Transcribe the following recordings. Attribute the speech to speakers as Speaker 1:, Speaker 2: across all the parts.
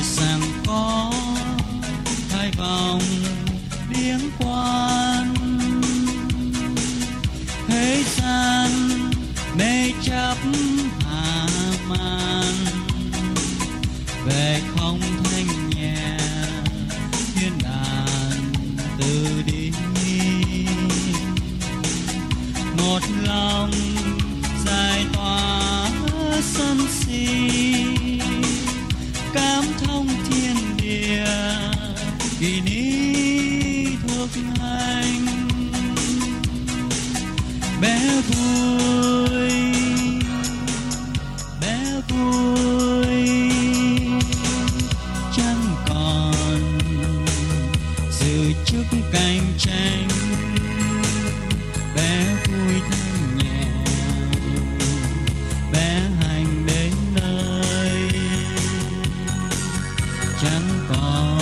Speaker 1: ngoài rằng có hai vòng biếng quan. Thế gian mê chấp kỳ anh. Bé vui bé vui chẳng còn sự chức cạnh tranh. Bé vui thanh nhẹ, bé hành đến nơi. Chẳng còn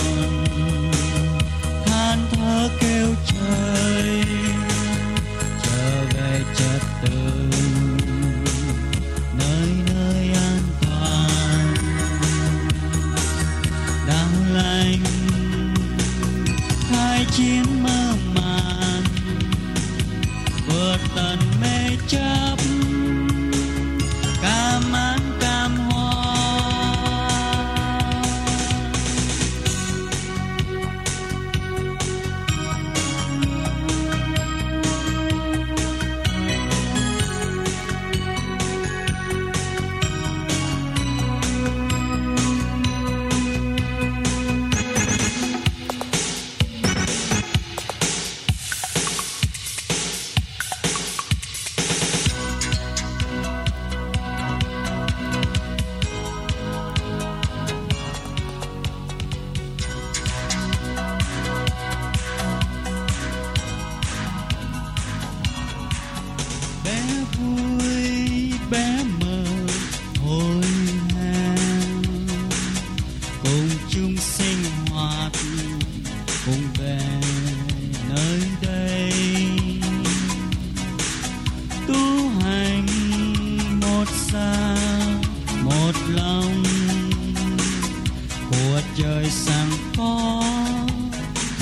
Speaker 1: than thở kêu trời, trở về trật tự. Nơi nơi an toàn đang lành khai chiến mơ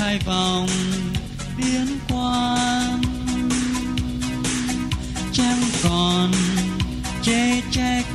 Speaker 1: hai vòng biến quang. Chẳng còn chê trách